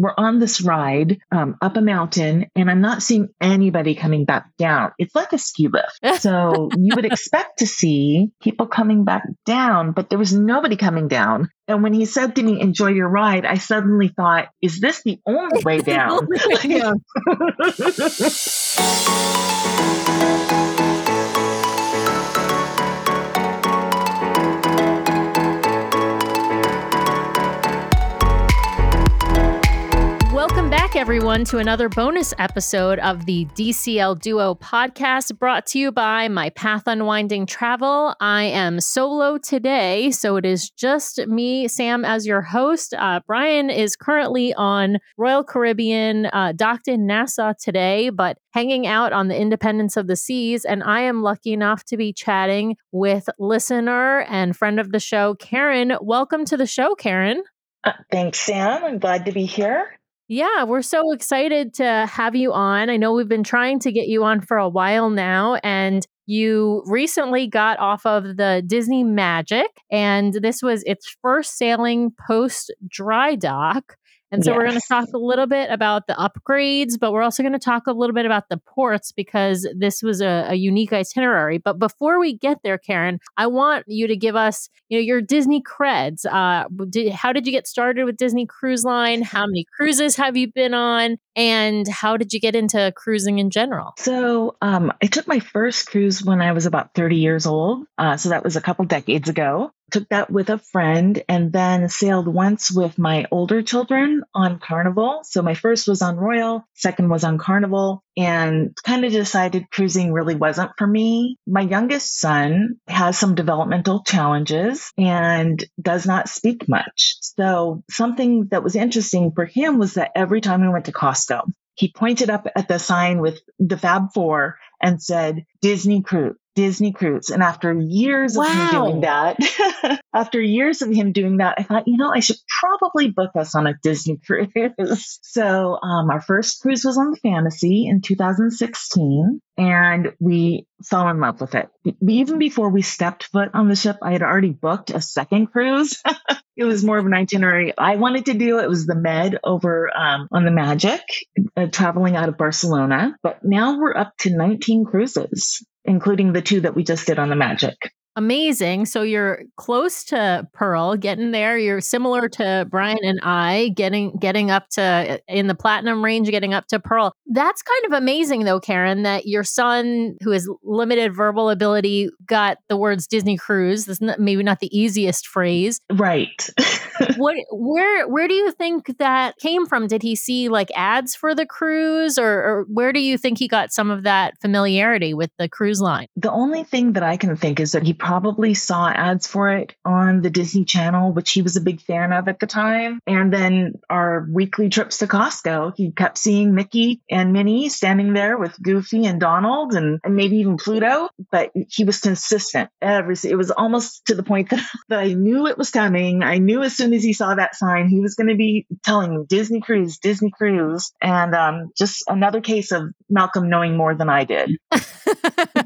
we're on this ride um, up a mountain and I'm not seeing anybody coming back down. It's like a ski lift. So you would expect to see people coming back down, but there was nobody coming down. And when he said to me, enjoy your ride, I suddenly thought, is this the only way down? back, everyone, to another bonus episode of the DCL Duo podcast brought to you by My Path Unwinding Travel. I am solo today, so it is just me, Sam, as your host. Uh, Brian is currently on Royal Caribbean, uh, docked in Nassau today, but hanging out on the Independence of the Seas. And I am lucky enough to be chatting with listener and friend of the show, Carin. Welcome to the show, Carin. Uh, thanks, Sam. I'm glad to be here. Yeah, we're so excited to have you on. I know we've been trying to get you on for a while now, and you recently got off of the Disney Magic, and this was its first sailing post dry dock. And so yes. we're going to talk a little bit about the upgrades, but we're also going to talk a little bit about the ports because this was a, a, unique itinerary. But before we get there, Carin, I want you to give us, you know, your Disney creds. Uh, did, how did you get started with Disney Cruise Line? How many cruises have you been on? And how did you get into cruising in general? So um, I took my first cruise when I was about 30 years old. Uh, so that was a couple decades ago took that with a friend and then sailed once with my older children on Carnival. So my first was on Royal, second was on Carnival, and kind of decided cruising really wasn't for me. My youngest son has some developmental challenges and does not speak much. So something that was interesting for him was that every time we went to Costco, he pointed up at the sign with the Fab Four and said, Disney Cruise. Disney Cruise. And after years wow. of him doing that, after years of him doing that, I thought, you know, I should probably book us on a Disney cruise. so um, our first cruise was on the Fantasy in 2016, and we fell in love with it. Even before we stepped foot on the ship, I had already booked a second cruise. it was more of an itinerary I wanted to do. It was the Med over um, on the Magic, uh, traveling out of Barcelona. But now we're up to 19 cruises including the two that we just did on the Magic. Amazing. So you're close to Pearl, getting there. You're similar to Brian and I, getting getting up to uh, in the platinum range, getting up to Pearl. That's kind of amazing though, Carin, that your son who has limited verbal ability got the words Disney cruise. That's not, maybe not the easiest phrase. Right. what where where do you think that came from? Did he see like ads for the cruise or, or where do you think he got some of that familiarity with the cruise line? The only thing that I can think is that he probably saw ads for it on the Disney Channel, which he was a big fan of at the time. And then our weekly trips to Costco, he kept seeing Mickey and Minnie standing there with Goofy and Donald and, and maybe even Pluto. But he was consistent every, it was almost to the point that, that I knew it was coming. I knew as soon as he saw that sign, he was going to be telling me Disney Cruise, Disney Cruise. And um, just another case of Malcolm knowing more than I did.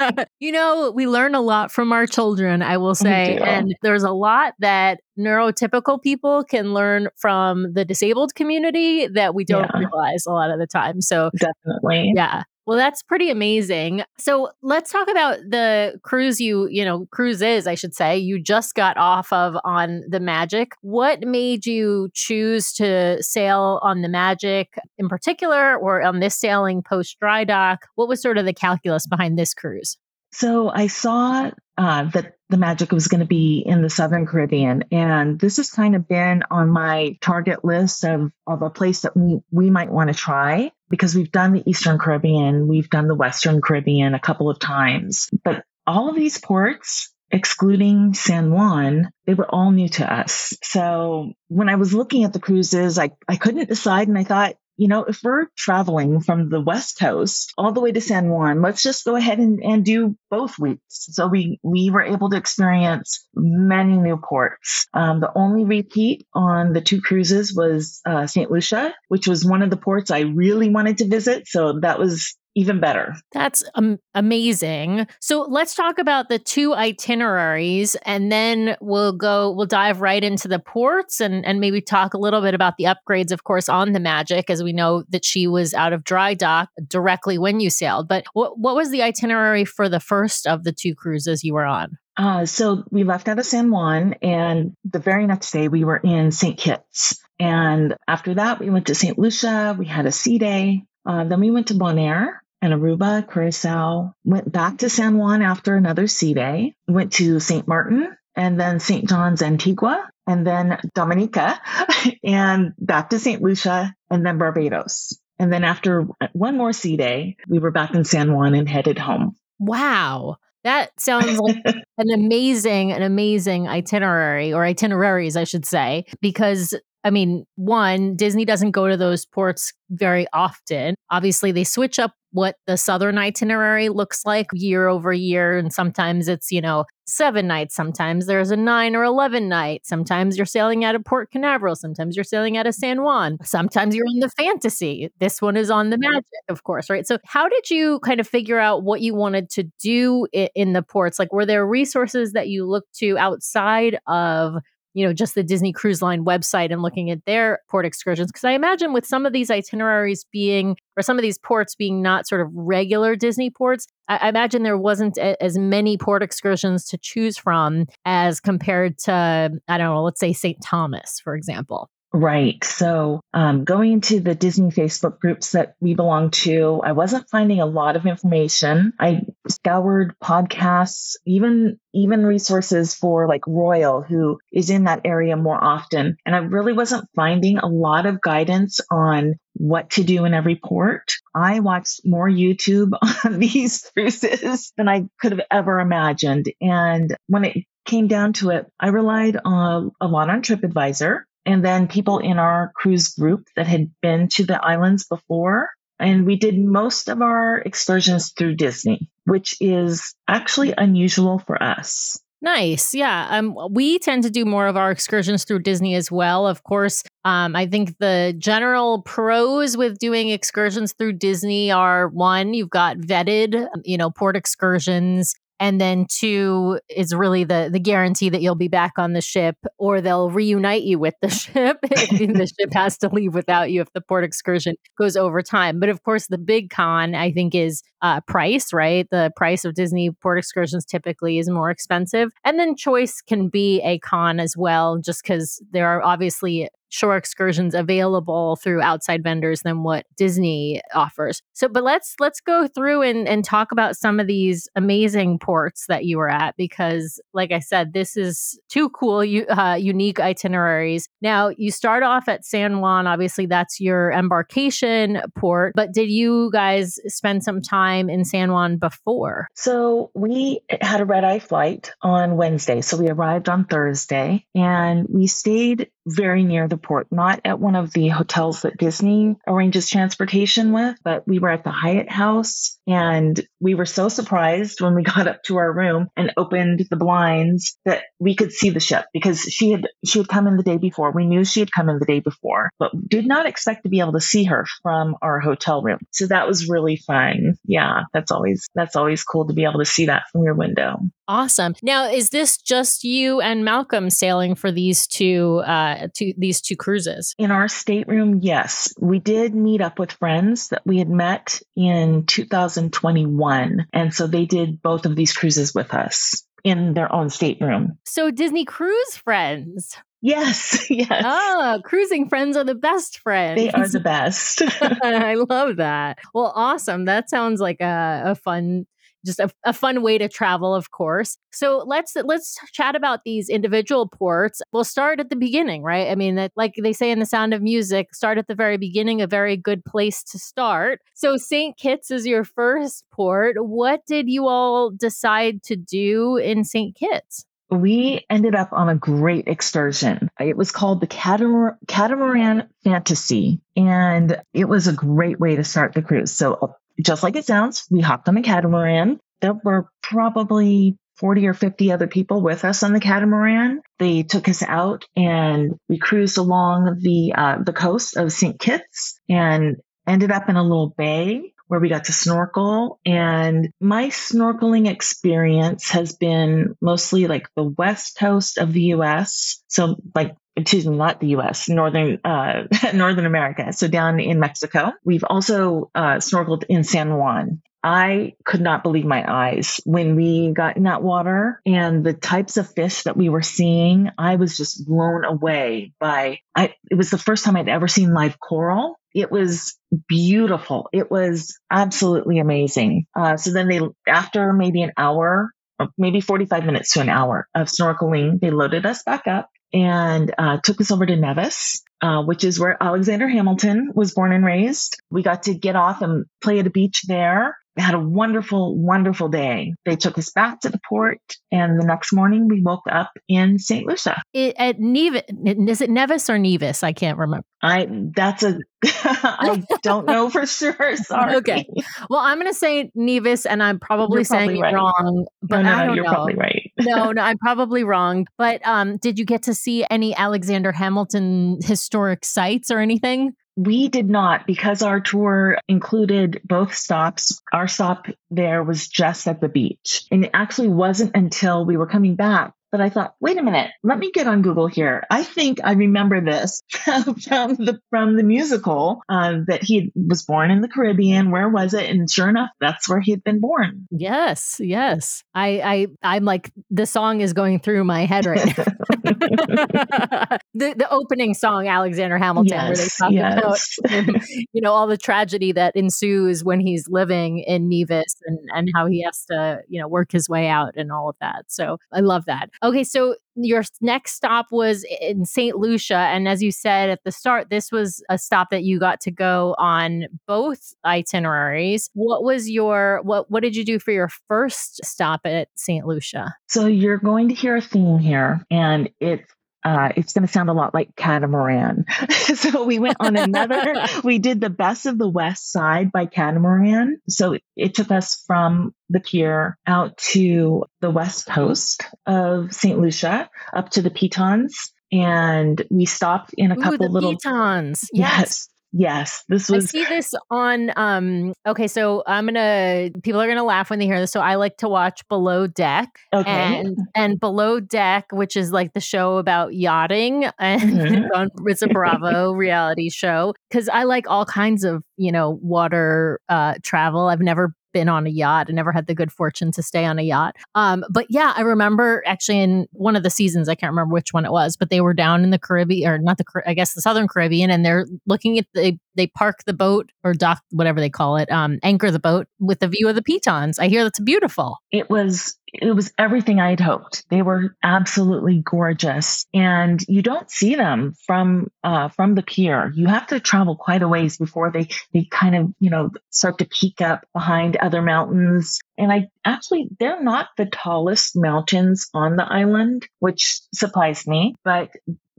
you know, we learn a lot from our children, I will say. And there's a lot that neurotypical people can learn from the disabled community that we don't yeah. realize a lot of the time. So, definitely. Yeah. Well, that's pretty amazing. So let's talk about the cruise you, you know, cruises, I should say, you just got off of on the Magic. What made you choose to sail on the Magic in particular or on this sailing post dry dock? What was sort of the calculus behind this cruise? So I saw uh, that the magic was going to be in the Southern Caribbean. And this has kind of been on my target list of, of a place that we, we might want to try because we've done the Eastern Caribbean, we've done the Western Caribbean a couple of times. But all of these ports, excluding San Juan, they were all new to us. So when I was looking at the cruises, I, I couldn't decide and I thought, you know, if we're traveling from the West Coast all the way to San Juan, let's just go ahead and, and do both weeks. So we, we were able to experience many new ports. Um, the only repeat on the two cruises was uh, St. Lucia, which was one of the ports I really wanted to visit. So that was even better. That's um, amazing. So let's talk about the two itineraries and then we'll go, we'll dive right into the ports and, and maybe talk a little bit about the upgrades, of course, on the Magic, as we know that she was out of dry dock directly when you sailed. But what, what was the itinerary for the first of the two cruises you were on? Uh, so we left out of San Juan, and the very next day we were in St. Kitts. And after that, we went to St. Lucia. We had a sea day. Uh, then we went to Bonaire and Aruba, Curacao. Went back to San Juan after another sea day. Went to St. Martin and then St. John's, Antigua, and then Dominica, and back to St. Lucia, and then Barbados. And then after one more sea day, we were back in San Juan and headed home. Wow. That sounds like an amazing, an amazing itinerary or itineraries, I should say, because I mean, one, Disney doesn't go to those ports very often. Obviously, they switch up what the southern itinerary looks like year over year. And sometimes it's, you know, seven nights. Sometimes there's a nine or 11 night. Sometimes you're sailing out of Port Canaveral. Sometimes you're sailing out of San Juan. Sometimes you're on the fantasy. This one is on the magic, of course, right? So, how did you kind of figure out what you wanted to do in the ports? Like, were there resources that you looked to outside of you know, just the Disney Cruise Line website and looking at their port excursions. Because I imagine with some of these itineraries being, or some of these ports being not sort of regular Disney ports, I, I imagine there wasn't a, as many port excursions to choose from as compared to, I don't know, let's say St. Thomas, for example. Right. So, um, going into the Disney Facebook groups that we belong to, I wasn't finding a lot of information. I scoured podcasts, even even resources for like Royal, who is in that area more often, and I really wasn't finding a lot of guidance on what to do in every port. I watched more YouTube on these cruises than I could have ever imagined, and when it came down to it, I relied on a lot on TripAdvisor and then people in our cruise group that had been to the islands before. And we did most of our excursions through Disney, which is actually unusual for us. Nice. Yeah. Um, we tend to do more of our excursions through Disney as well. Of course, um, I think the general pros with doing excursions through Disney are one, you've got vetted, you know, port excursions and then two is really the the guarantee that you'll be back on the ship or they'll reunite you with the ship if the ship has to leave without you if the port excursion goes over time. But of course the big con i think is uh, price right the price of disney port excursions typically is more expensive and then choice can be a con as well just because there are obviously shore excursions available through outside vendors than what Disney offers. So, but let's let's go through and, and talk about some of these amazing ports that you were at because, like I said, this is two cool, uh, unique itineraries. Now, you start off at San Juan. Obviously, that's your embarkation port. But did you guys spend some time in San Juan before? So we had a red eye flight on Wednesday. So we arrived on Thursday and we stayed very near the port, not at one of the hotels that Disney arranges transportation with, but we were at the Hyatt House and we were so surprised when we got up to our room and opened the blinds that we could see the ship because she had she had come in the day before. We knew she had come in the day before, but did not expect to be able to see her from our hotel room. So that was really fun. Yeah, that's always that's always cool to be able to see that from your window. Awesome. Now, is this just you and Malcolm sailing for these two, uh, two these two cruises? In our stateroom, yes, we did meet up with friends that we had met in 2021, and so they did both of these cruises with us in their own stateroom. So Disney cruise friends. Yes, yes. Oh, cruising friends are the best friends. They are the best. I love that. Well, awesome. That sounds like a, a fun just a, a, fun way to travel of course. So let's let's chat about these individual ports. We'll start at the beginning right? I mean like they say in the sound of music start at the very beginning a very good place to start. So st kitts is your first port. What did you all decide to do in st kitts? We ended up on a great excursion. It was called the Catamar- Catamaran Fantasy, and it was a great way to start the cruise. So just like it sounds, we hopped on the catamaran. There were probably 40 or 50 other people with us on the catamaran. They took us out and we cruised along the uh, the coast of St. Kitts and ended up in a little bay where we got to snorkel. And my snorkeling experience has been mostly like the west coast of the US. So like excuse me, not the U.S., northern uh, Northern America. So down in Mexico, we've also uh, snorkeled in San Juan. I could not believe my eyes when we got in that water and the types of fish that we were seeing. I was just blown away by. I, it was the first time I'd ever seen live coral. It was beautiful. It was absolutely amazing. Uh, so then they, after maybe an hour, maybe 45 minutes to an hour of snorkeling, they loaded us back up and uh, took us over to Nevis, uh, which is where Alexander Hamilton was born and raised. We got to get off and play at a beach there had a wonderful, wonderful day. They took us back to the port, and the next morning we woke up in St. Lucia. It, at Nevis, is it Nevis or Nevis? I can't remember. I that's a I don't know for sure. Sorry. Okay. Well, I'm going to say Nevis, and I'm probably you're saying probably right. wrong. But no, no, I don't you're know. probably right. no, no, I'm probably wrong. But um, did you get to see any Alexander Hamilton historic sites or anything? We did not because our tour included both stops. Our stop there was just at the beach. And it actually wasn't until we were coming back but I thought, wait a minute, let me get on Google here. I think I remember this from the from the musical uh, that he was born in the Caribbean. Where was it? And sure enough, that's where he had been born. Yes, yes. I I I'm like the song is going through my head right now. the the opening song, Alexander Hamilton, yes, where they talk yes. about you know all the tragedy that ensues when he's living in Nevis and and how he has to you know work his way out and all of that. So I love that. Okay, so your next stop was in St. Lucia. And as you said at the start, this was a stop that you got to go on both itineraries. What was your what what did you do for your first stop at St. Lucia? So you're going to hear a theme here, and it's uh, it's going to sound a lot like catamaran. so we went on another, we did the best of the west side by catamaran. So it, it took us from the pier out to the west coast of St. Lucia up to the Pitons. And we stopped in a Ooh, couple little pitons. Yes. yes. Yes, this was. I see this on. Um. Okay, so I'm gonna. People are gonna laugh when they hear this. So I like to watch Below Deck. Okay. And and Below Deck, which is like the show about yachting, and mm-hmm. it's a Bravo reality show because I like all kinds of you know water uh, travel. I've never been on a yacht. I never had the good fortune to stay on a yacht. Um, but yeah, I remember actually in one of the seasons, I can't remember which one it was, but they were down in the Caribbean or not the, I guess the Southern Caribbean, and they're looking at the, they park the boat or dock, whatever they call it, um, anchor the boat with the view of the pitons. I hear that's beautiful. It was it was everything i had hoped. They were absolutely gorgeous, and you don't see them from uh, from the pier. You have to travel quite a ways before they they kind of you know start to peek up behind other mountains. And I actually they're not the tallest mountains on the island, which surprised me, but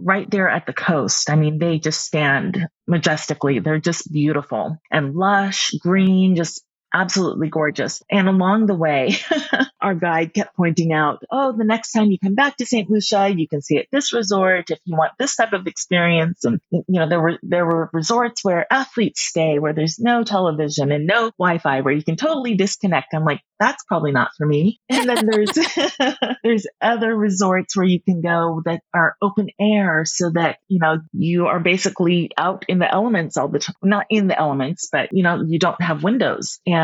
right there at the coast. I mean, they just stand majestically. They're just beautiful and lush, green, just absolutely gorgeous. And along the way, our guide kept pointing out, oh, the next time you come back to St. Lucia, you can see at this resort if you want this type of experience. And you know, there were there were resorts where athletes stay where there's no television and no Wi-Fi where you can totally disconnect. I'm like, that's probably not for me. And then there's there's other resorts where you can go that are open air so that, you know, you are basically out in the elements all the time. Not in the elements, but you know, you don't have windows. And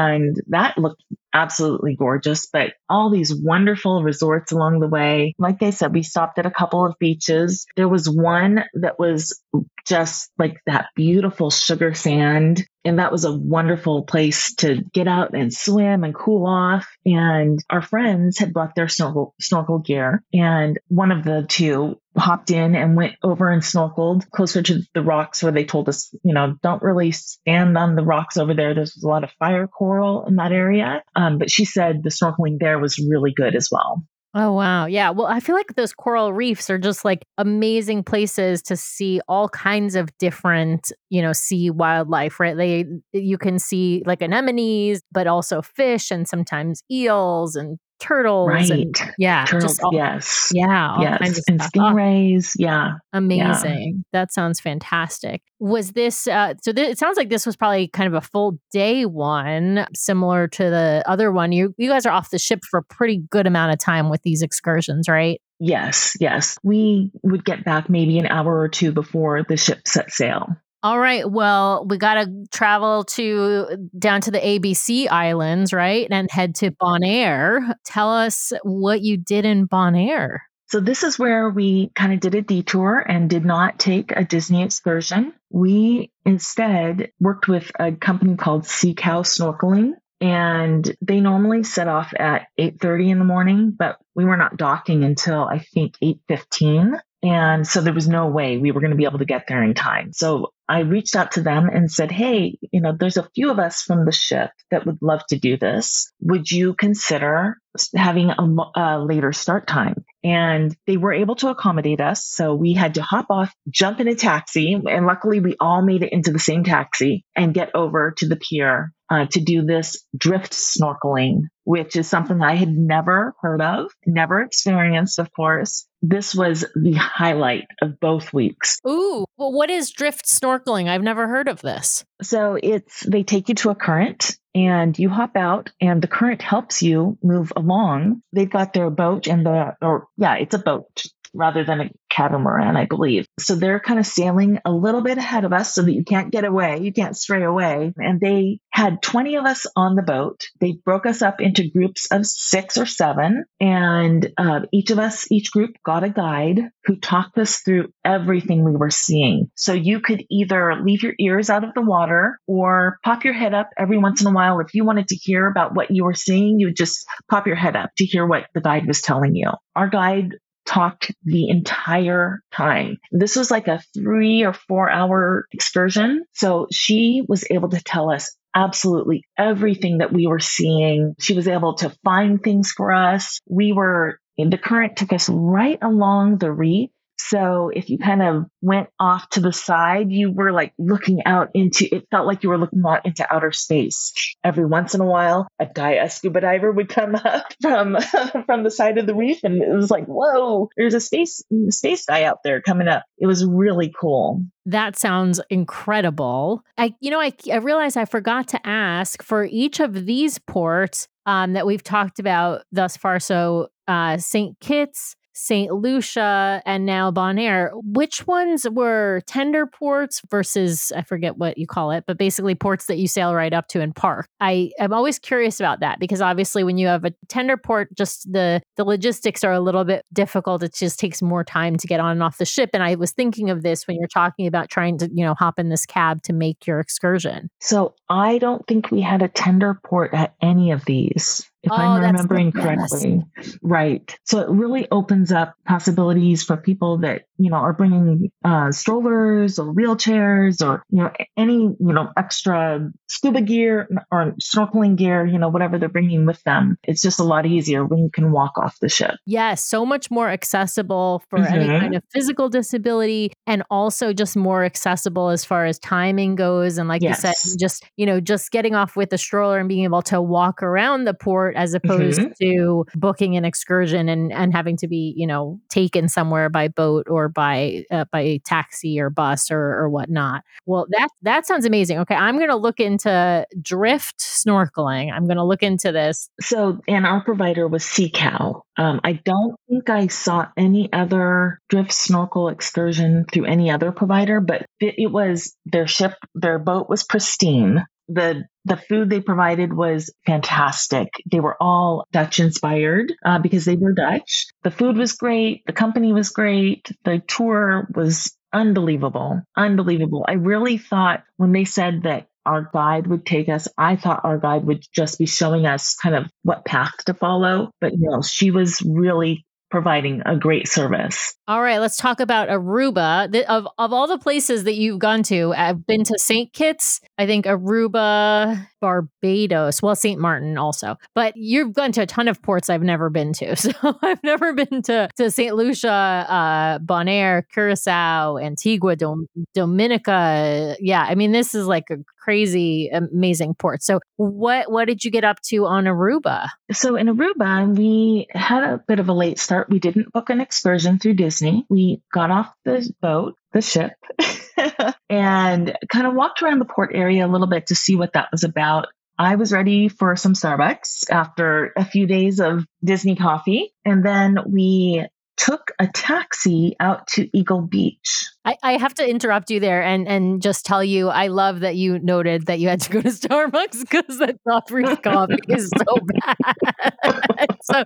that looked absolutely gorgeous, but all these wonderful resorts along the way. Like I said, we stopped at a couple of beaches. There was one that was just like that beautiful sugar sand. And that was a wonderful place to get out and swim and cool off. And our friends had brought their snorkel, snorkel gear. And one of the two hopped in and went over and snorkeled closer to the rocks where they told us, you know, don't really stand on the rocks over there. There's a lot of fire coral in that area. Um, but she said the snorkeling there was really good as well. Oh, wow. Yeah. Well, I feel like those coral reefs are just like amazing places to see all kinds of different, you know, sea wildlife, right? They, you can see like anemones, but also fish and sometimes eels and turtles right. and yeah, Turtles, all, yes. yeah, all yes. kinds of and. Oh, stingrays. Yeah. amazing. That sounds fantastic. Was this uh so th- it sounds like this was probably kind of a full day one similar to the other one. You you guys are off the ship for a pretty good amount of time with these excursions, right? Yes. Yes. We would get back maybe an hour or two before the ship set sail. All right. Well, we got to travel to uh, down to the ABC Islands, right? And head to Bonaire. Tell us what you did in Bonaire. So this is where we kind of did a detour and did not take a Disney excursion. We instead worked with a company called Sea Cow Snorkeling and they normally set off at 8:30 in the morning, but we were not docking until I think 8:15. And so there was no way we were going to be able to get there in time. So I reached out to them and said, Hey, you know, there's a few of us from the ship that would love to do this. Would you consider having a, a, later start time? And they were able to accommodate us. So we had to hop off, jump in a taxi. And luckily we all made it into the same taxi and get over to the pier uh, to do this drift snorkeling, which is something I had never heard of, never experienced, of course. This was the highlight of both weeks. Ooh, well, what is drift snorkeling? I've never heard of this. So it's, they take you to a current and you hop out and the current helps you move along. They've got their boat and the, or yeah, it's a boat rather than a catamaran, I believe. So they're kind of sailing a little bit ahead of us so that you can't get away, you can't stray away. And they had 20 of us on the boat. They broke us up into groups of six or seven, and uh, each of us, each group got a guide who talked us through everything we were seeing. So you could either leave your ears out of the water or pop your head up every once in a while. If you wanted to hear about what you were seeing, you would just pop your head up to hear what the guide was telling you. Our guide talked the entire time. This was like a three or four hour excursion. So she was able to tell us absolutely everything that we were seeing. She was able to find things for us. We were, the current took us right along the reef. So if you kind of went off to the side, you were like looking out into, it felt like you were looking out into outer space. Every once in a while, a, di- a scuba diver would come up from, from the side of the reef and it was like, whoa, there's a space, space guy out there coming up. It was really cool. That sounds incredible. I, you know, I, I realized I forgot to ask for each of these ports um, that we've talked about thus far. So, uh, St. Kitts, St. Lucia, and now Bonaire. Which ones were tender ports versus I forget what you call it, but basically ports that you sail right up to and park? I am always curious about that because obviously when you have a tender port, just the the logistics are a little bit difficult. It just takes more time to get on and off the ship. And I was thinking of this when you're talking about trying to you know hop in this cab to make your excursion. So I don't think we had a tender port at any of these if Oh, I'm remembering correctly. Right. So it really opens up possibilities for people that, you know, are bringing uh, strollers or wheelchairs or, you know, any, you know, extra scuba gear or snorkeling gear, you know, whatever they're bringing with them. It's just a lot easier when you can walk off the ship. Yes, so much more accessible for any Mhm. kind of physical disability and also just more accessible as far as timing goes. And like you said, just, you know, just getting off with a stroller and being able to walk around the port as opposed Mhm. to booking an excursion and, and having to be, you know, taken somewhere by boat or by uh, by taxi or bus or, or whatnot. Well, that that sounds amazing. Okay, I'm going to look into drift snorkeling. I'm going to look into this. So, and our provider was Sea Cow. Um, I don't think I saw any other drift snorkel excursion through any other provider, but it, it was their ship, their boat was pristine. The the food they provided was fantastic. They were all Dutch inspired uh, because they were Dutch. The food was great. The company was great. The tour was unbelievable, unbelievable. I really thought when they said that our guide would take us. I thought our guide would just be showing us kind of what path to follow, but you no, she was really providing a great service. All right, let's talk about Aruba. The, of of all the places that you've gone to, I've been to St. Kitts, I think Aruba, Barbados, well St. Martin also. But you've gone to a ton of ports I've never been to. So I've never been to to St. Lucia, uh, Bonaire, Curacao, Antigua, Dom- Dominica. Yeah, I mean this is like a crazy amazing ports. So what what did you get up to on Aruba? So in Aruba, we had a bit of a late start. We didn't book an excursion through Disney. We got off the boat, the ship, and kind of walked around the port area a little bit to see what that was about. I was ready for some Starbucks after a few days of Disney coffee. And then we took a taxi out to Eagle Beach. I, I, have to interrupt you there and, and just tell you I love that you noted that you had to go to Starbucks because that Joffrey's coffee is so bad. so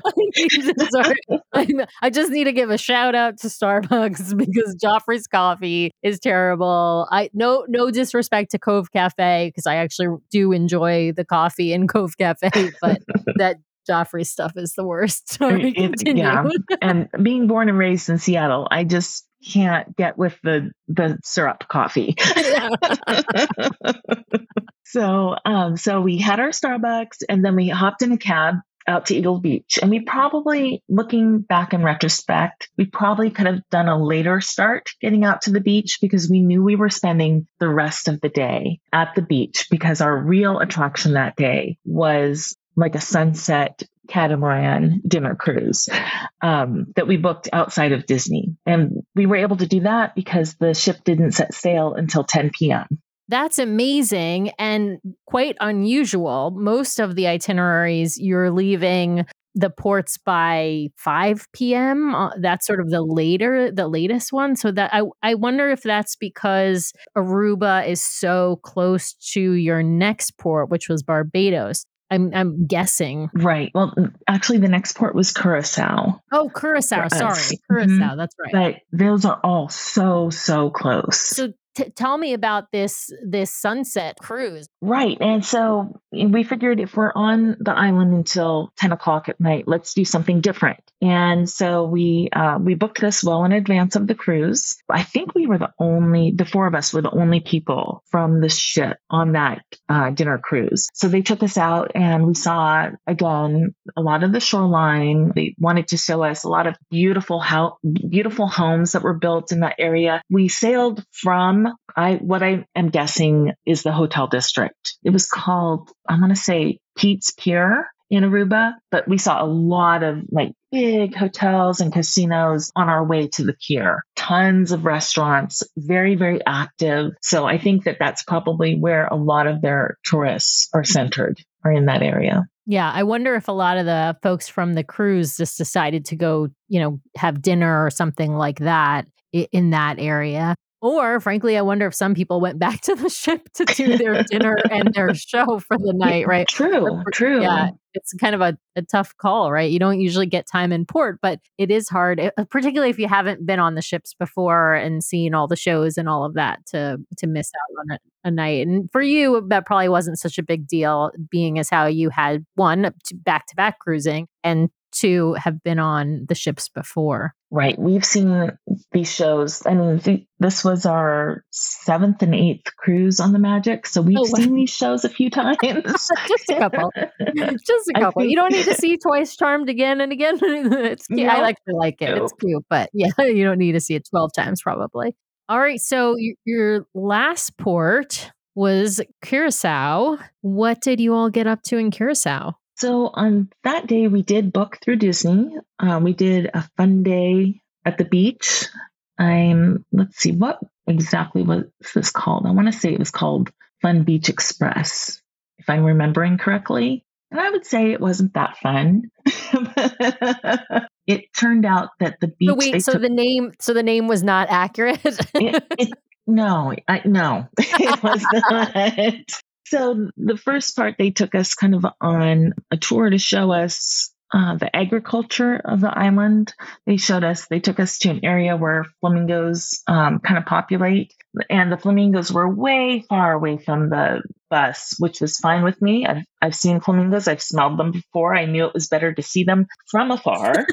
I, I just need to give a shout out to Starbucks because Joffrey's coffee is terrible. I no no disrespect to Cove Cafe because I actually do enjoy the coffee in Cove Cafe, but that Joffrey stuff is the worst. Sorry, it, yeah, and being born and raised in Seattle, I just can't get with the the syrup coffee. so, um, so we had our Starbucks, and then we hopped in a cab out to Eagle Beach. And we probably, looking back in retrospect, we probably could have done a later start getting out to the beach because we knew we were spending the rest of the day at the beach because our real attraction that day was like a sunset catamaran dinner cruise um, that we booked outside of Disney. And we were able to do that because the ship didn't set sail until 10 p.m. That's amazing and quite unusual. Most of the itineraries, you're leaving the ports by 5 p.m. Uh, that's sort of the later, the latest one. So that I, I wonder if that's because Aruba is so close to your next port, which was Barbados. I'm I'm guessing. Right. Well, actually, the next port was Curacao. Oh, Curacao. Sorry, Curacao. Mm-hmm. That's right. But those are all so so close. So T- tell me about this this sunset cruise. Right, and so we figured if we're on the island until ten o'clock at night, let's do something different. And so we uh, we booked this well in advance of the cruise. I think we were the only, the four of us were the only people from the ship on that uh, dinner cruise. So they took us out, and we saw again a lot of the shoreline. They wanted to show us a lot of beautiful how beautiful homes that were built in that area. We sailed from I what I am guessing is the hotel district. It was called I want to say Pete's Pier in Aruba, but we saw a lot of like big hotels and casinos on our way to the pier. Tons of restaurants, very very active. So I think that that's probably where a lot of their tourists are centered, are in that area. Yeah, I wonder if a lot of the folks from the cruise just decided to go, you know, have dinner or something like that in that area. Or frankly, I wonder if some people went back to the ship to do their dinner and their show for the night, right? True, true. Yeah, it's kind of a, a tough call, right? You don't usually get time in port, but it is hard, eh, particularly if you haven't been on the ships before and seen all the shows and all of that to to miss out on a, a night. And for you, that probably wasn't such a big deal, being as how you had one back to back cruising and to have been on the ships before. Right. We've seen these shows. I mean, th- this was our seventh and eighth cruise on the Magic. So we've oh, wow. seen these shows a few times. Just a couple. Just a couple. You don't need to see Twice Charmed again and again. it's cute. No. I actually like it. No. It's cute, but yeah, you don't need to see it 12 times probably. All right. So your last port was Curacao. What did you all get up to in Curacao? So on that day, we did book through Disney. Um, we did a fun day at the beach. I'm let's see what exactly was this called. I want to say it was called Fun Beach Express, if I'm remembering correctly. And I would say it wasn't that fun. it turned out that the beach. So wait, so took, the name, so the name was not accurate. it, it, no, I, no, it was not. So the first part, they took us kind of on a tour to show us uh, the agriculture of the island. They showed us, they took us to an area where flamingos um, kind of populate, and the flamingos were way far away from the bus, which was fine with me. I've, I've seen flamingos, I've smelled them before. I knew it was better to see them from afar.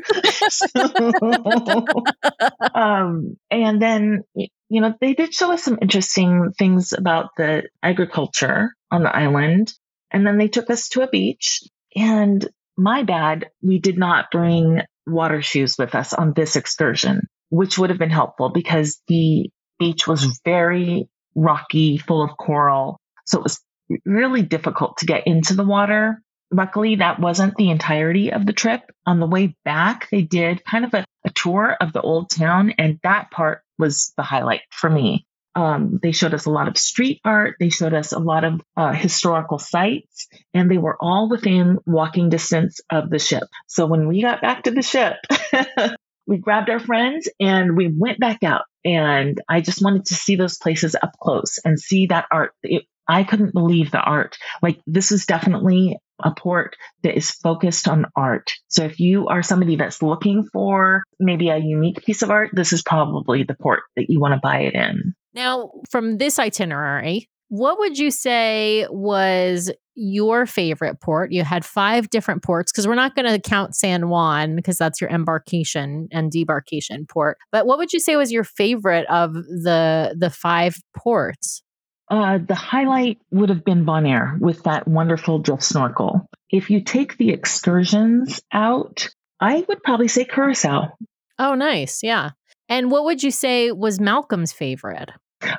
um, and then you know, they did show us some interesting things about the agriculture on the island. And then they took us to a beach. And my bad, we did not bring water shoes with us on this excursion, which would have been helpful because the beach was very rocky, full of coral. So it was really difficult to get into the water. Luckily, that wasn't the entirety of the trip. On the way back, they did kind of a, a tour of the old town, and that part was the highlight for me. Um, they showed us a lot of street art. They showed us a lot of uh, historical sites, and they were all within walking distance of the ship. So when we got back to the ship, we grabbed our friends and we went back out. And I just wanted to see those places up close and see that art. It, I couldn't believe the art. Like this is definitely a port that is focused on art. So if you are somebody that's looking for maybe a unique piece of art, this is probably the port that you want to buy it in. Now, from this itinerary, what would you say was your favorite port? You had five different ports because we're not going to count San Juan because that's your embarkation and debarkation port. But what would you say was your favorite of the the five ports? Uh, the highlight would have been Bonaire with that wonderful drift snorkel. If you take the excursions out, I would probably say Curacao. Oh, nice. Yeah. And what would you say was Malcolm's favorite?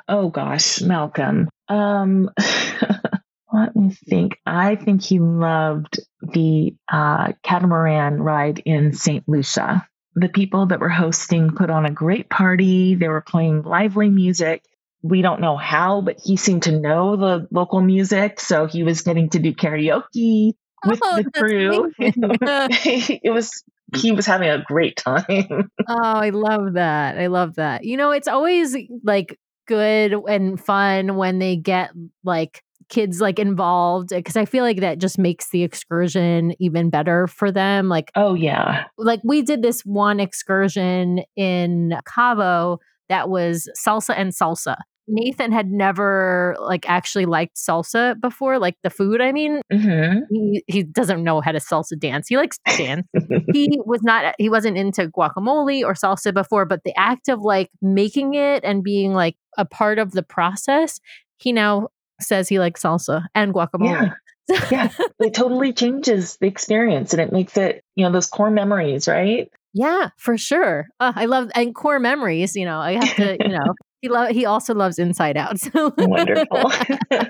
Oh gosh, Malcolm. Um, let me think. I think he loved the uh, catamaran ride in St. Lucia. The people that were hosting put on a great party. They were playing lively music we don't know how, but he seemed to know the local music. So he was getting to do karaoke with oh, the crew. it was he was having a great time. oh, I love that. I love that. You know, it's always like good and fun when they get like kids like involved because I feel like that just makes the excursion even better for them. Like, oh yeah. Like we did this one excursion in Cabo that was salsa and salsa. Nathan had never like actually liked salsa before, like the food. I mean, mm-hmm. he he doesn't know how to salsa dance. He likes to dance. he was not. He wasn't into guacamole or salsa before, but the act of like making it and being like a part of the process, he now says he likes salsa and guacamole. Yeah. yeah, it totally changes the experience and it makes it, you know, those core memories, right? Yeah, for sure. Uh, I love and core memories. You know, I have to, you know, he lo- he also loves Inside Out. So wonderful.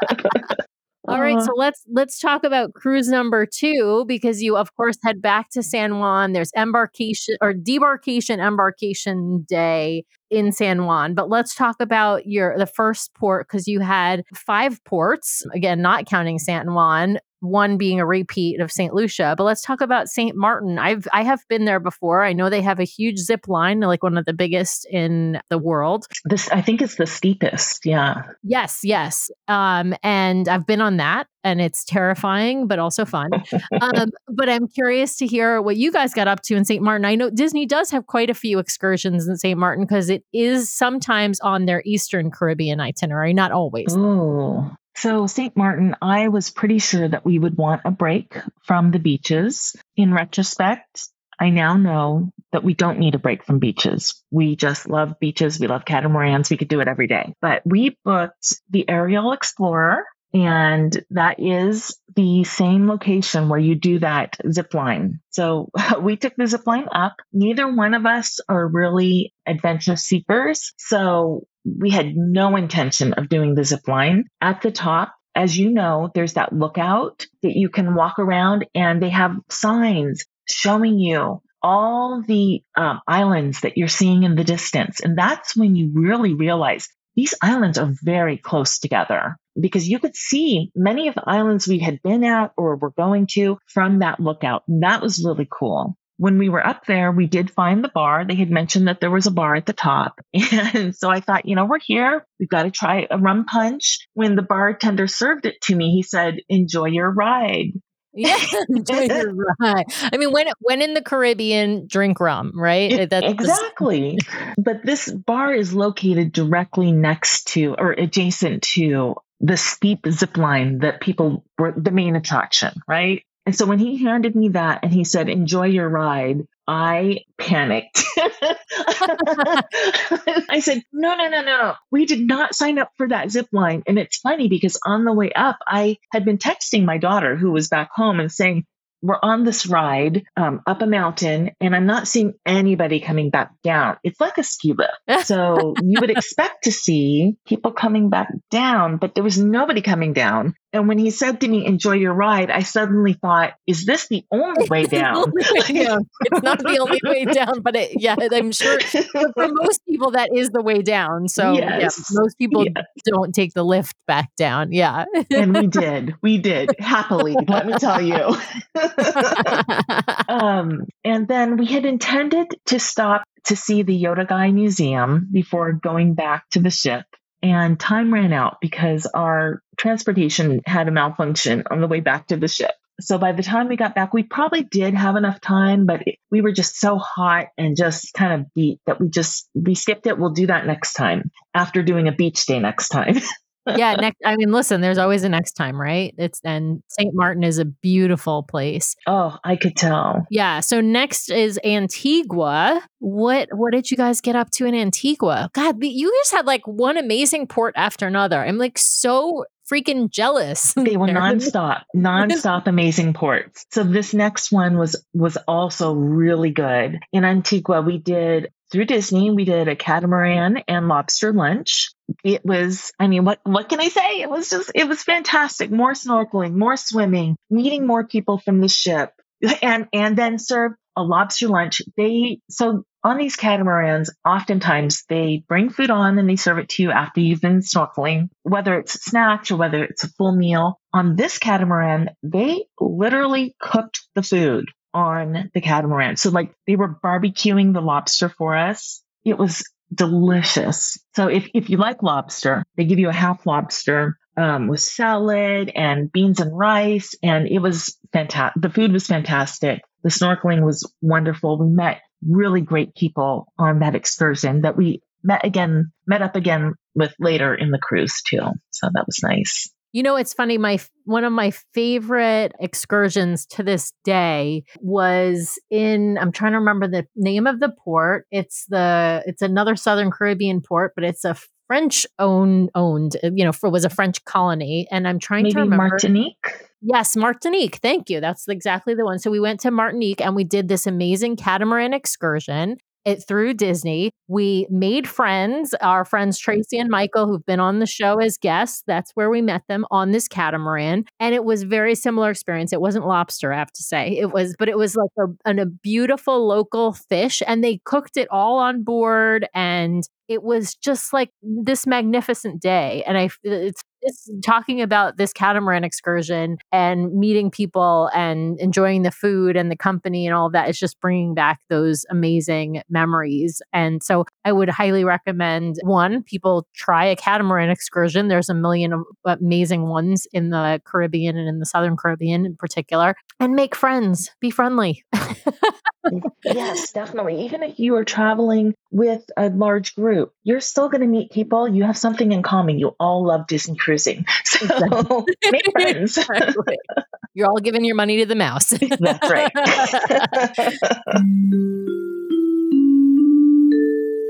All right, so let's let's talk about cruise number 2 because you of course head back to San Juan. There's embarkation or debarkation embarkation day in San Juan. But let's talk about your the first port because you had five ports, again not counting San Juan, one being a repeat of St. Lucia. But let's talk about St. Martin. I've I have been there before. I know they have a huge zip line, like one of the biggest in the world. This I think it's the steepest. Yeah. Yes, yes. Um, and I've been on that and it's terrifying but also fun. um, but I'm curious to hear what you guys got up to in St. Martin. I know Disney does have quite a few excursions in St. Martin because it is sometimes on their Eastern Caribbean itinerary, not always. Oh, so, St. Martin, I was pretty sure that we would want a break from the beaches. In retrospect, I now know that we don't need a break from beaches. We just love beaches. We love catamarans. We could do it every day. But we booked the Aerial Explorer, and that is the same location where you do that zip line. So we took the zip line up. Neither one of us are really adventure seekers. So we had no intention of doing the zip line. At the top, as you know, there's that lookout that you can walk around and they have signs showing you all the um, islands that you're seeing in the distance. And that's when you really realize these islands are very close together because you could see many of the islands we had been at or were going to from that lookout. And that was really cool when we were up there, we did find the bar. They had mentioned that there was a bar at the top. And so I thought, you know, we're here. We've got to try a rum punch. When the bartender served it to me, he said, enjoy your ride. Yeah, enjoy your ride. I mean, when when in the Caribbean, drink rum, right? That's exactly. but this bar is located directly next to or adjacent to the steep zip line that people were the main attraction, right? And so when he handed me that and he said, enjoy your ride, I panicked. I said, no, no, no, no. We did not sign up for that zip line. And it's funny because on the way up, I had been texting my daughter who was back home and saying, we're on this ride um, up a mountain and I'm not seeing anybody coming back down. It's like a ski lift. So you would expect to see people coming back down, but there was nobody coming down. And when he said to me, enjoy your ride, I suddenly thought, is this the only way down? yeah, it's not the only way down, but it, yeah, I'm sure for most people that is the way down. So yes. yeah, most people yes. don't take the lift back down. Yeah. and we did. We did happily, let me tell you. um, and then we had intended to stop to see the Yoda Guy Museum before going back to the ship and time ran out because our transportation had a malfunction on the way back to the ship. So by the time we got back, we probably did have enough time, but we were just so hot and just kind of beat that we just we skipped it. We'll do that next time after doing a beach day next time. yeah, next I mean listen, there's always a next time, right? It's and St. Martin is a beautiful place. Oh, I could tell. Yeah, so next is Antigua. What what did you guys get up to in Antigua? God, you just had like one amazing port after another. I'm like so freaking jealous. They were nonstop, nonstop amazing ports. So this next one was was also really good. In Antigua, we did through Disney, we did a catamaran and lobster lunch. It was, I mean, what, what can I say? It was just, it was fantastic. More snorkeling, more swimming, meeting more people from the ship and, and then serve a lobster lunch. They, so on these catamarans, oftentimes they bring food on and they serve it to you after you've been snorkeling, whether it's snacks or whether it's a full meal. On this catamaran, they literally cooked the food on the catamaran. So like they were barbecuing the lobster for us. It was delicious. So if, if you like lobster, they give you a half lobster um, with salad and beans and rice. And it was fantastic. The food was fantastic. The snorkeling was wonderful. We met really great people on that excursion that we met again, met up again with later in the cruise too. So that was nice. You know, it's funny. My one of my favorite excursions to this day was in. I'm trying to remember the name of the port. It's the. It's another Southern Caribbean port, but it's a French owned owned. You know, for was a French colony, and I'm trying Maybe to remember. Martinique. Yes, Martinique. Thank you. That's exactly the one. So we went to Martinique and we did this amazing catamaran excursion it through Disney. We made friends, our friends Tracy and Michael, who've been on the show as guests. That's where we met them on this catamaran. And it was very similar experience. It wasn't lobster, I have to say. It was, but it was like a, an, a beautiful local fish. And they cooked it all on board. And it was just like this magnificent day. And I, it's talking about this catamaran excursion and meeting people and enjoying the food and the company and all of that is just bringing back those amazing memories. And so I would highly recommend one, people try a catamaran excursion. There's a million amazing ones in the Caribbean and in the Southern Caribbean in particular, and make friends, be friendly. yes, definitely. Even if you are traveling with a large group, you're still going to meet people. You have something in common. You all love Disney cruising. So exactly. make friends. You're all giving your money to the mouse. That's right.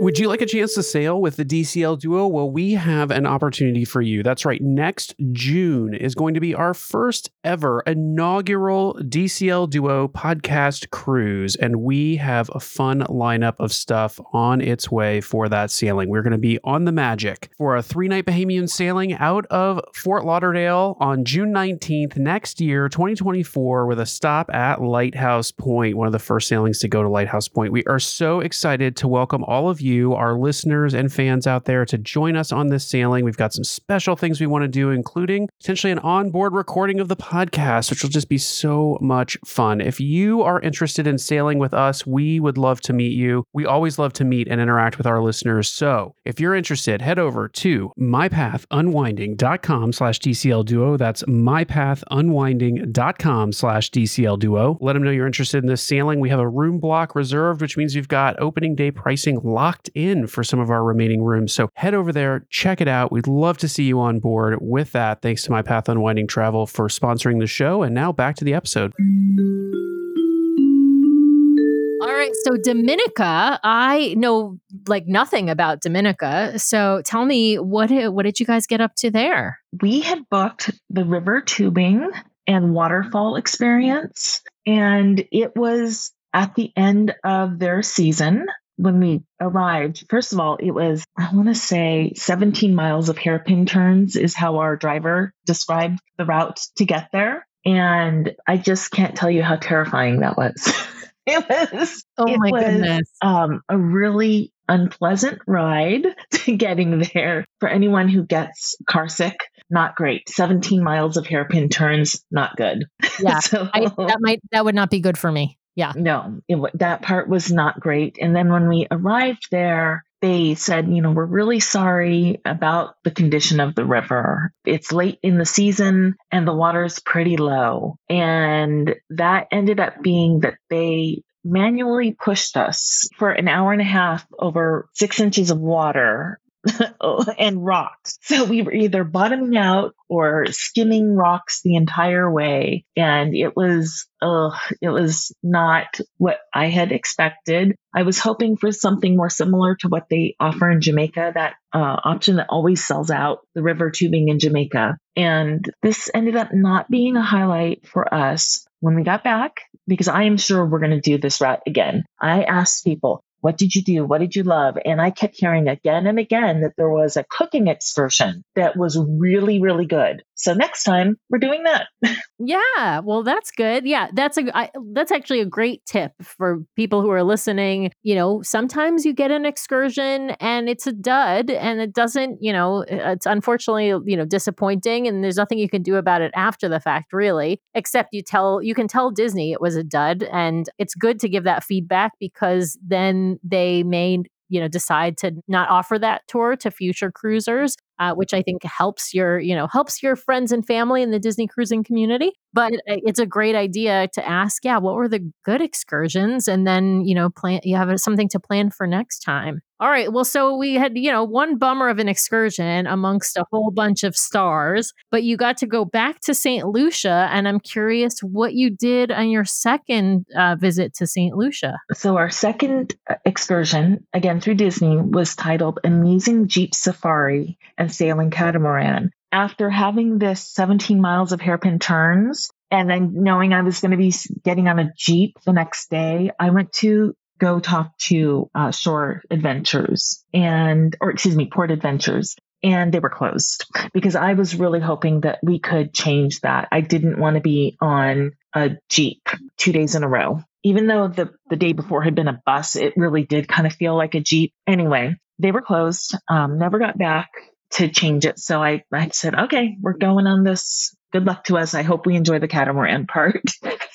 Would you like a chance to sail with the DCL Duo? Well, we have an opportunity for you. That's right. Next June is going to be our first ever inaugural DCL Duo podcast cruise, and we have a fun lineup of stuff on its way for that sailing. We're going to be on the Magic for a three night Bahamian sailing out of Fort Lauderdale on June 19th next year, 2024, with a stop at Lighthouse Point, one of the first sailings to go to Lighthouse Point. We are so excited to welcome all of you you, our listeners and fans out there, to join us on this sailing. We've got some special things we want to do, including potentially an onboard recording of the podcast, which will just be so much fun. If you are interested in sailing with us, we would love to meet you. We always love to meet and interact with our listeners. So if you're interested, head over to mypathunwinding.com slash DCL duo. That's mypathunwinding.com slash DCL duo. Let them know you're interested in this sailing. We have a room block reserved, which means we've got opening day pricing locked locked in for some of our remaining rooms. So head over there, check it out. We'd love to see you on board with that. Thanks to My Path Unwinding Travel for sponsoring the show. And now back to the episode. All right, so Dominica, I know like nothing about Dominica. So tell me what what did you guys get up to there? We had booked the river tubing and waterfall experience And it was at the end of their season when we arrived, first of all, it was, I want to say 17 miles of hairpin turns is how our driver described the route to get there. And I just can't tell you how terrifying that was. it was, oh it my was, goodness. Um, a really unpleasant ride to getting there for anyone who gets car sick. Not great. 17 miles of hairpin turns, not good. Yeah. so, I, that might, that would not be good for me. Yeah. no, it, that part was not great. And then when we arrived there, they said, you know, we're really sorry about the condition of the river. It's late in the season and the water's pretty low. And that ended up being that they manually pushed us for an hour and a half over six inches of water and rocks. So we were either bottoming out or skimming rocks the entire way. And it was, ugh, it was not what I had expected. I was hoping for something more similar to what they offer in Jamaica, that uh, option that always sells out, the river tubing in Jamaica. And this ended up not being a highlight for us when we got back because I am sure we're going to do this route again. I asked people, what did you do? What did you love? And I kept hearing again and again that there was a cooking excursion that was really, really good. So next time we're doing that. Yeah, well, that's good. Yeah, that's a I, that's actually a great tip for people who are listening. You know, sometimes you get an excursion and it's a dud, and it doesn't. You know, it's unfortunately you know disappointing, and there's nothing you can do about it after the fact, really. Except you tell you can tell Disney it was a dud, and it's good to give that feedback because then they may you know decide to not offer that tour to future cruisers uh, which i think helps your you know helps your friends and family in the disney cruising community. But it's a great idea to ask yeah what were the good excursions? And then you know plan you have something to plan for next time. All right well so we had you know one bummer of an excursion amongst a whole bunch of stars but you got to go back to st lucia and i'm curious what you did on your second uh, visit to st lucia. So our second uh, excursion, again through Disney, was titled Amazing Jeep Safari and Sailing Catamaran. After having this 17 miles of hairpin turns and then knowing I was going to be getting on a Jeep the next day, I went to go talk to uh, Shore Adventures and, or excuse me, Port Adventures. And they were closed because I was really hoping that we could change that. I didn't want to be on a Jeep two days in a row even though the, the day before had been a bus, it really did kind of feel like a Jeep. Anyway, they were closed, um, never got back to change it. So I, I said, okay, we're going on this. Good luck to us. I hope we enjoy the catamaran part.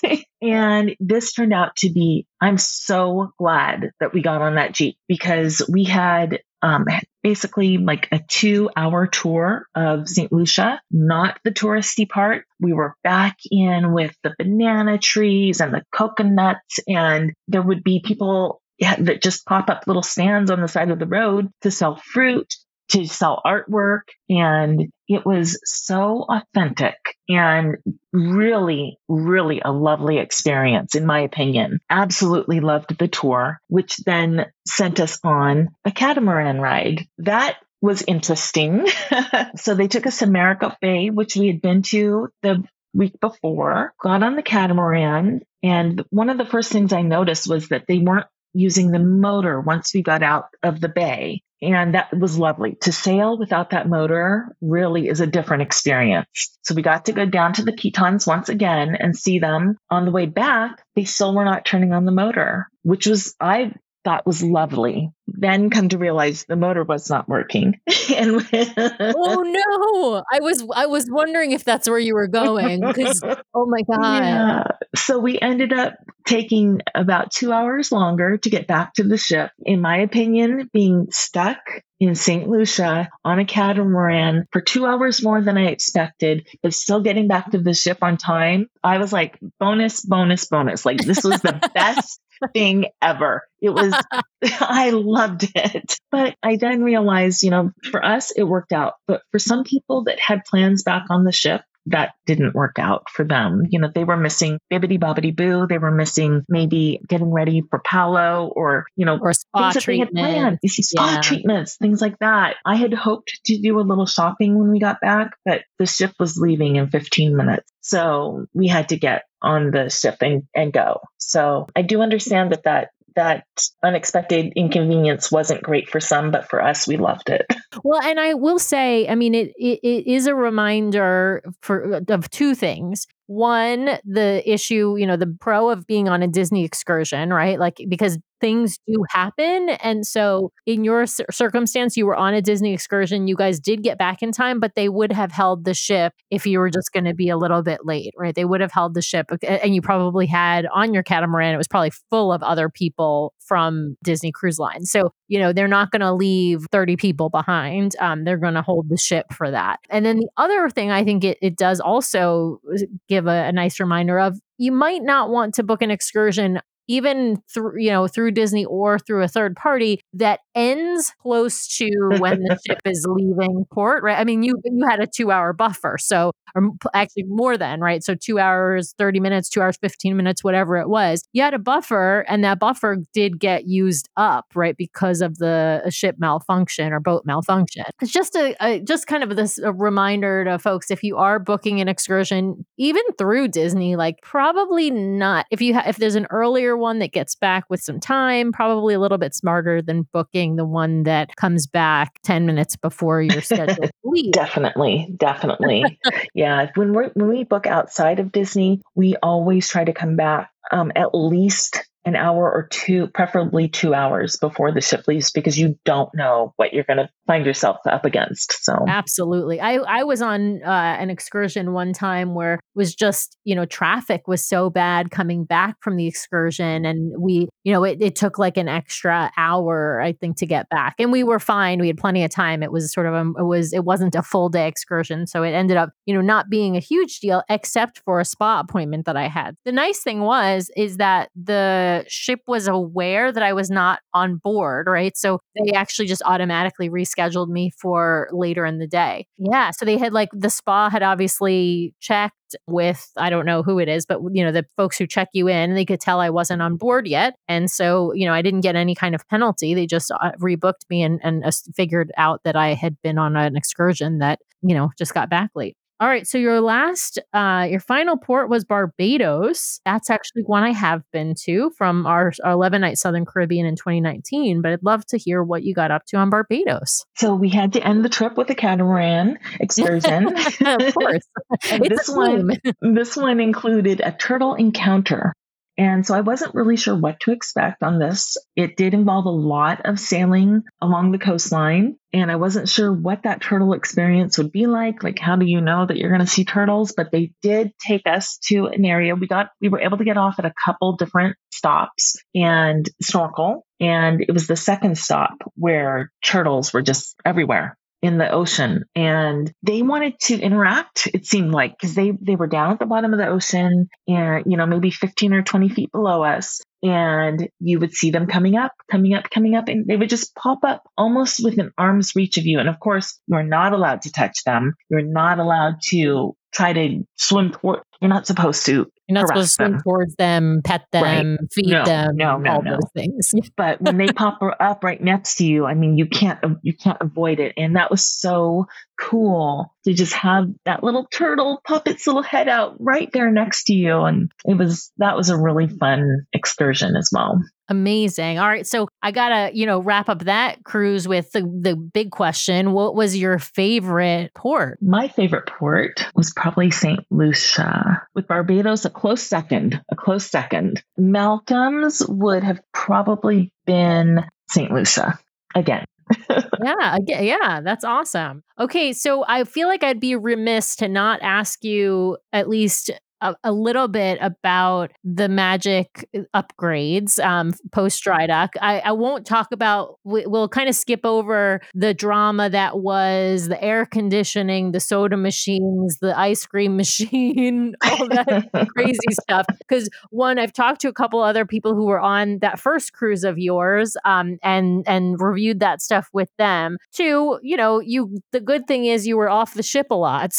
and this turned out to be, I'm so glad that we got on that Jeep because we had um, basically like a two hour tour of St. Lucia, not the touristy part. We were back in with the banana trees and the coconuts, and there would be people yeah, that just pop up little stands on the side of the road to sell fruit, to sell artwork. And it was so authentic and really, really a lovely experience, in my opinion. Absolutely loved the tour, which then sent us on a catamaran ride. That was interesting. so they took us to Marigot Bay, which we had been to the week before, got on the catamaran. And one of the first things I noticed was that they weren't using the motor once we got out of the bay. And that was lovely. To sail without that motor really is a different experience. So we got to go down to the Pitons once again and see them. On the way back, they still were not turning on the motor, which was, I thought was lovely. Then come to realize the motor was not working. and oh no i was i was wondering if that's where you were going because oh my god Yeah. So we ended up taking about two hours longer to get back to the ship. In my opinion, being stuck in St. Lucia on a catamaran for two hours more than I expected, but still getting back to the ship on time, I was like, bonus, bonus, bonus. Like this was the best thing ever. It was, I loved it. But I then realized, you know, for us, it worked out. But for some people that had plans back on the ship, that didn't work out for them. You know, they were missing Bibbidi Bobbidi Boo. They were missing maybe getting ready for Palo or, you know, or spa things that they had planned. treatment. Spa Yeah. treatments, things like that. I had hoped to do a little shopping when we got back, but the ship was leaving in 15 minutes. So we had to get on the ship and, and go. So I do understand that that that unexpected inconvenience wasn't great for some, but for us, we loved it. Well, and I will say, I mean, it, it, it is a reminder for of two things. One, the issue, you know, the pro of being on a Disney excursion, right? Like because things do happen, and so in your cir- circumstance, you were on a Disney excursion. You guys did get back in time, but they would have held the ship if you were just going to be a little bit late, right? They would have held the ship, and you probably had on your catamaran. It was probably full of other people from Disney Cruise Line. So you know they're not going to leave 30 people behind um, they're going to hold the ship for that and then the other thing i think it, it does also give a, a nice reminder of you might not want to book an excursion even through you know through disney or through a third party that ends close to when the ship is leaving port right? I mean you you had a two hour buffer so or actually more than right? So two hours 30 minutes two hours 15 minutes whatever it was you had a buffer and that buffer did get used up right because of the ship malfunction or boat malfunction. It's just a, a just kind of this a reminder to folks if you are booking an excursion even through disney like probably not if you ha- if there's an earlier one that gets back with some time probably a little bit smarter than booking the one that comes back 10 minutes before your scheduled to leave Definitely, definitely. yeah, when we when we book outside of Disney, we always try to come back um, at least an hour or two, preferably two hours before the ship leaves, because you don't know what you're going to find yourself up against. So Absolutely. I, I was on uh, an excursion one time where was just, you know, traffic was so bad coming back from the excursion. And we, you know, it, it took like an extra hour, I think, to get back. And we were fine. We had plenty of time. It was sort of, a, it was, it wasn't a full day excursion. So it ended up, you know, not being a huge deal except for a spa appointment that I had. The nice thing was, is that the ship was aware that I was not on board, right? So they actually just automatically rescheduled me for later in the day. Yeah. So they had like the spa had obviously checked with, I don't know who it is, but you know, the folks who check you in, they could tell I wasn't on board yet. And so, you know, I didn't get any kind of penalty. They just uh, rebooked me and, and uh, figured out that I had been on an excursion that, you know, just got back late. All right. So your last, uh, your final port was Barbados. That's actually one I have been to from our, our 11 night Southern Caribbean in 2019. But I'd love to hear what you got up to on Barbados. so we had to end the trip with a catamaran excursion. of course. This one this one included a turtle encounter. And so I wasn't really sure what to expect on this. It did involve a lot of sailing along the coastline, and I wasn't sure what that turtle experience would be like. Like, how do you know that you're going to see turtles? But they did take us to an area. We got, we were able to get off at a couple different stops and snorkel. And it was the second stop where turtles were just everywhere in the ocean. And they wanted to interact it seemed like because they they were down at the bottom of the ocean and you know maybe 15 or 20 feet below us. And you would see them coming up coming up coming up and they would just pop up almost within arm's reach of you. And of course you're not allowed to touch them. You're not allowed to try to swim toward you're not supposed to You're not supposed to swim them. towards them, pet them, feed No, them, no, no, all no. those things. but when they pop up right next to you i mean you can't you can't avoid it and that was so cool to just have that little turtle pop its little head out right there next to you and it was that was a really fun excursion as well Amazing. All right. So I got to, you know, wrap up that cruise with the, the big question. What was your favorite port? my favorite port was probably st lucia with barbados a close second a close second malcolm's would have probably been st lucia again yeah, yeah, that's awesome. Okay, so I feel like I'd be remiss to not ask you at least a, a little bit about the magic upgrades um, post dry dock. I, I, won't talk about, we, we'll kind of skip over the drama that was the air conditioning, the soda machines, the ice cream machine, all that crazy stuff. Because one, I've talked to a couple other people who were on that first cruise of yours um, and and reviewed that stuff with them. Two, you know, you the good thing is you were off the ship a lot.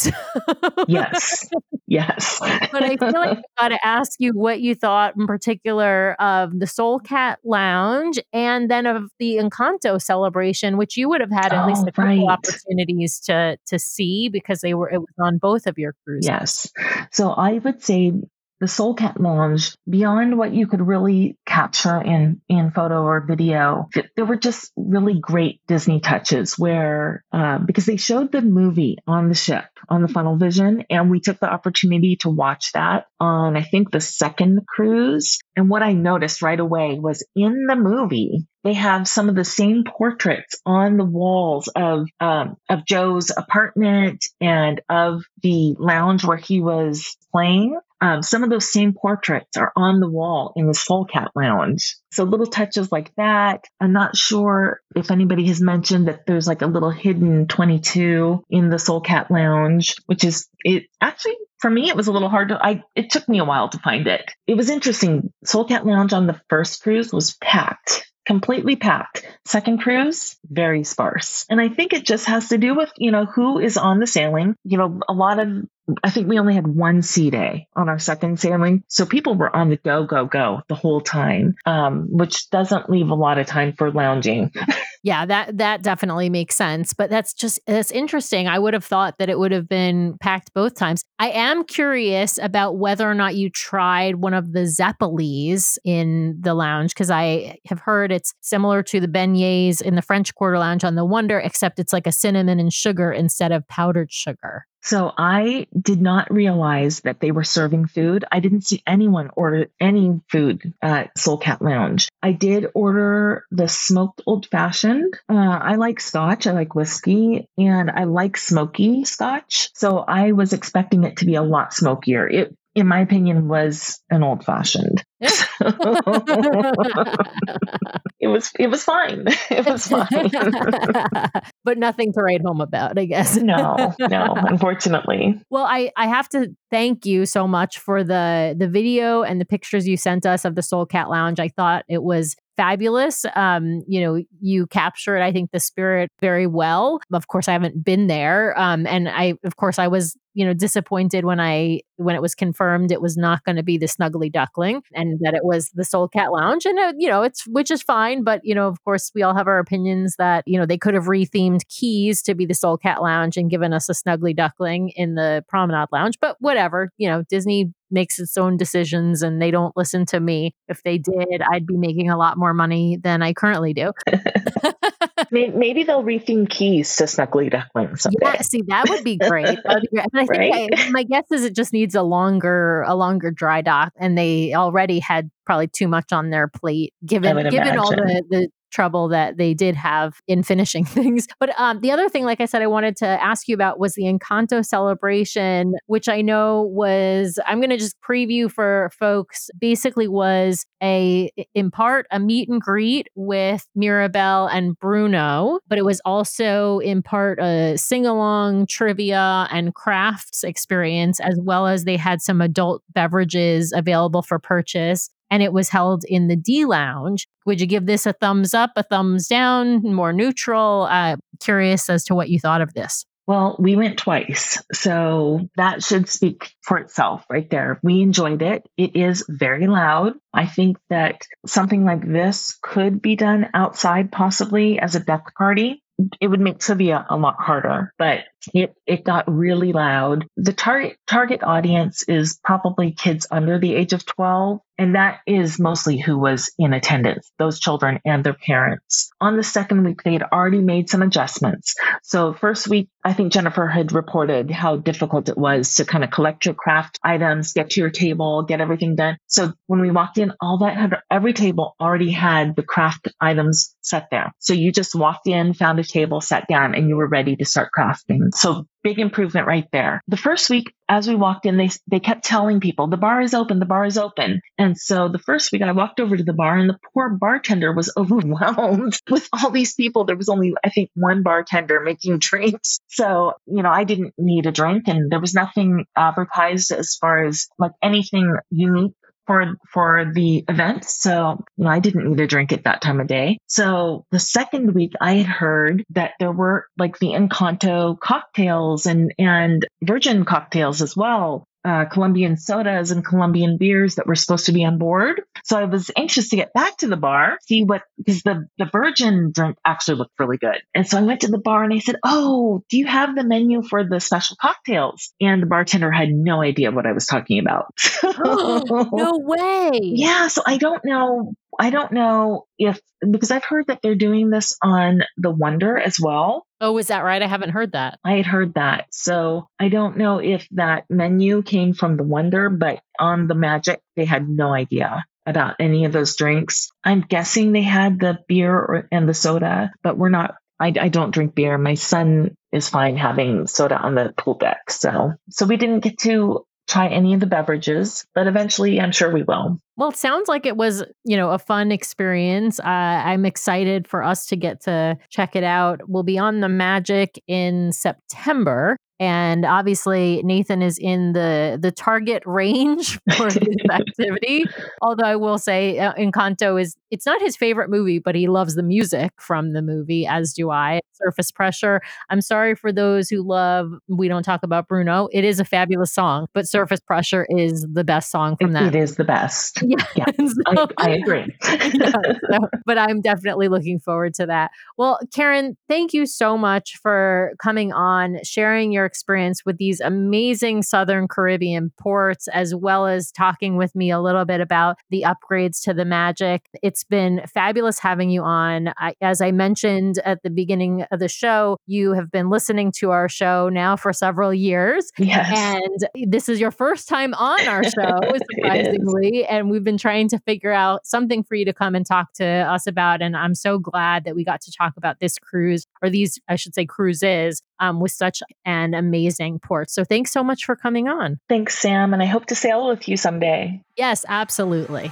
yes. Yes. But I feel like I got to ask you what you thought in particular of the Soul Cat Lounge and then of the Encanto celebration, which you would have had at oh, least a couple right. opportunities to to see because they were it was on both of your cruises. Yes. So I would say the Soul Cat Lounge, beyond what you could really capture in, in photo or video, there were just really great Disney touches where, uh, because they showed the movie on the ship, on the Funnel Vision, and we took the opportunity to watch that on, I think, the second cruise. And what I noticed right away was in the movie, they have some of the same portraits on the walls of um, of Joe's apartment and of the lounge where he was playing. Um, some of those same portraits are on the wall in the Soul Cat Lounge. So little touches like that. I'm not sure if anybody has mentioned that there's like a little hidden 22 in the Soul Cat Lounge, which is it actually for me it was a little hard to I it took me a while to find it. It was interesting. Soul Cat Lounge on the first cruise was packed completely packed. Second cruise, very sparse. And I think it just has to do with, you know, who is on the sailing. You know, a lot of I think we only had one sea day on our second sailing. So people were on the go, go, go the whole time, um, which doesn't leave a lot of time for lounging. yeah, that that definitely makes sense. But that's just that's interesting. I would have thought that it would have been packed both times. I am curious about whether or not you tried one of the Zeppoles in the lounge because I have heard it's similar to the beignets in the French Quarter Lounge on the Wonder, except it's like a cinnamon and sugar instead of powdered sugar. So I did not realize that they were serving food. I didn't see anyone order any food at Soul Cat Lounge. I did order the smoked old fashioned. Uh, I like scotch, I like whiskey, and I like smoky scotch. So I was expecting it to be a lot smokier. It in my opinion, was an old fashioned. it was it was fine. It was fine. but nothing to write home about, I guess. no, no, unfortunately. Well, I, I have to thank you so much for the the video and the pictures you sent us of the Soul Cat Lounge. I thought it was fabulous. Um, you know, you captured, I think, the spirit very well. Of course, I haven't been there, um, and I, of course, I was, you know, disappointed when I when it was confirmed it was not going to be the Snuggly Duckling and that it was the Soul Cat Lounge, and uh, you know, it's which is fine, but you know, of course, we all have our opinions that you know they could have rethemed Keys to be the Soul Cat Lounge and given us a Snuggly Duckling in the Promenade Lounge, but whatever, you know, Disney makes its own decisions and they don't listen to me. If they mm. did, I'd be making a lot more money than I currently do. Maybe they'll retheme keys to Snuggly Duckling someday. Yeah, see, that would be great. That would be great. I think right? I, my guess is it just needs a longer, a longer dry dock, and they already had probably too much on their plate given given imagine. all the, the trouble that they did have in finishing things. But um, the other thing, like I said, I wanted to ask you about was the Encanto celebration, which I know was, I'm going to just preview for folks, basically was a, in part, a meet and greet with Mirabel and Bruno, but it was also in part a sing along trivia and crafts experience, as well as they had some adult beverages available for purchase and it was held in the D Lounge. Would you give this a thumbs up, a thumbs down, more neutral? Uh, curious as to what you thought of this. Well, we went twice. So that should speak for itself right there. We enjoyed it. It is very loud. I think that something like this could be done outside, possibly as a deck party it would make trivia a lot harder, but it, it got really loud. The target target audience is probably kids under the age of 12. And that is mostly who was in attendance, those children and their parents. On the second week, they had already made some adjustments. So first week, I think Jennifer had reported how difficult it was to kind of collect your craft items, get to your table, get everything done. So when we walked in, all that had, every table already had the craft items set there. So you just walked in, found a table, sat down, and you were ready to start crafting. So big improvement right there. The first week, as we walked in, they they kept telling people the bar is open, the bar is open. And so the first week, I walked over to the bar, and the poor bartender was overwhelmed with all these people. There was only, I think, one bartender making drinks. So you know, I didn't need a drink, and there was nothing advertised as far as like anything unique for for the event. So, you know, I didn't need a drink at that time of day. So the second week I had heard that there were like the Encanto cocktails and and virgin cocktails as well uh, Colombian sodas and Colombian beers that were supposed to be on board. So I was anxious to get back to the bar, see what, because the, the virgin drink actually looked really good. And so I went to the bar and I said, Oh, do you have the menu for the special cocktails? And the bartender had no idea what I was talking about. no way. Yeah. So I don't know I don't know if because I've heard that they're doing this on the Wonder as well. Oh, is that right? I haven't heard that. I had heard that. So I don't know if that menu came from the Wonder, but on the Magic, they had no idea about any of those drinks. I'm guessing they had the beer or, and the soda, but we're not. I, I don't drink beer. My son is fine having soda on the pool deck. So, so we didn't get to try any of the beverages, but eventually I'm sure we will. Well, it sounds like it was, you know, a fun experience. Uh, I'm excited for us to get to check it out. We'll be on the Magic in September. And obviously, Nathan is in the the target range for this activity. Although I will say, uh, Encanto is it's not his favorite movie, but he loves the music from the movie, as do I. Surface Pressure. I'm sorry for those who love We Don't Talk About Bruno. It is a fabulous song, but Surface Pressure is the best song from that. It is the best. Yeah, yeah so, I, I, agree. yeah, so, but I'm definitely looking forward to that. Well, Carin, thank you so much for coming on, sharing your experience with these amazing Southern Caribbean ports, as well as talking with me a little bit about the upgrades to the Magic. It's been fabulous having you on. I, as I mentioned at the beginning of the show, you have been listening to our show now for several years. Yes. And this is your first time on our show, surprisingly. and we've been trying to figure out something for you to come and talk to us about. And I'm so glad that we got to talk about this cruise, or these, I should say, cruises, um, with such an amazing port. So thanks so much for coming on. Thanks, Sam. And I hope to sail with you someday. Yes, absolutely.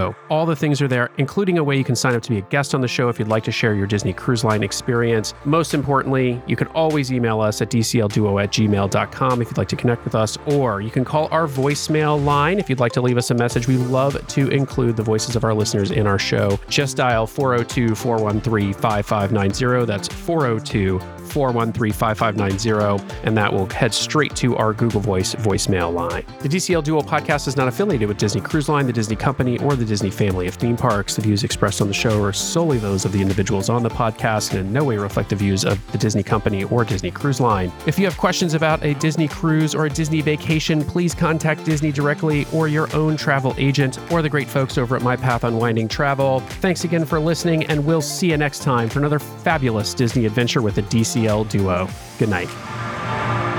show. All the things are there, including a way you can sign up to be a guest on the show if you'd like to share your Disney Cruise Line experience. Most importantly, you can always email us at dclduo at gmail.com if you'd like to connect with us, or you can call our voicemail line if you'd like to leave us a message. We love to include the voices of our listeners in our show. Just dial 402 413 5590. That's 402 413 5590, and that will head straight to our Google Voice voicemail line. The DCL Duo podcast is not affiliated with Disney Cruise Line, the Disney Company, or the Disney family of theme parks. The views expressed on the show are solely those of the individuals on the podcast and in no way reflect the views of the Disney Company or Disney Cruise Line. If you have questions about a Disney cruise or a Disney vacation, please contact Disney directly or your own travel agent or the great folks over at My Path Unwinding Travel. Thanks again for listening, and we'll see you next time for another fabulous Disney adventure with the DCL duo. Good night.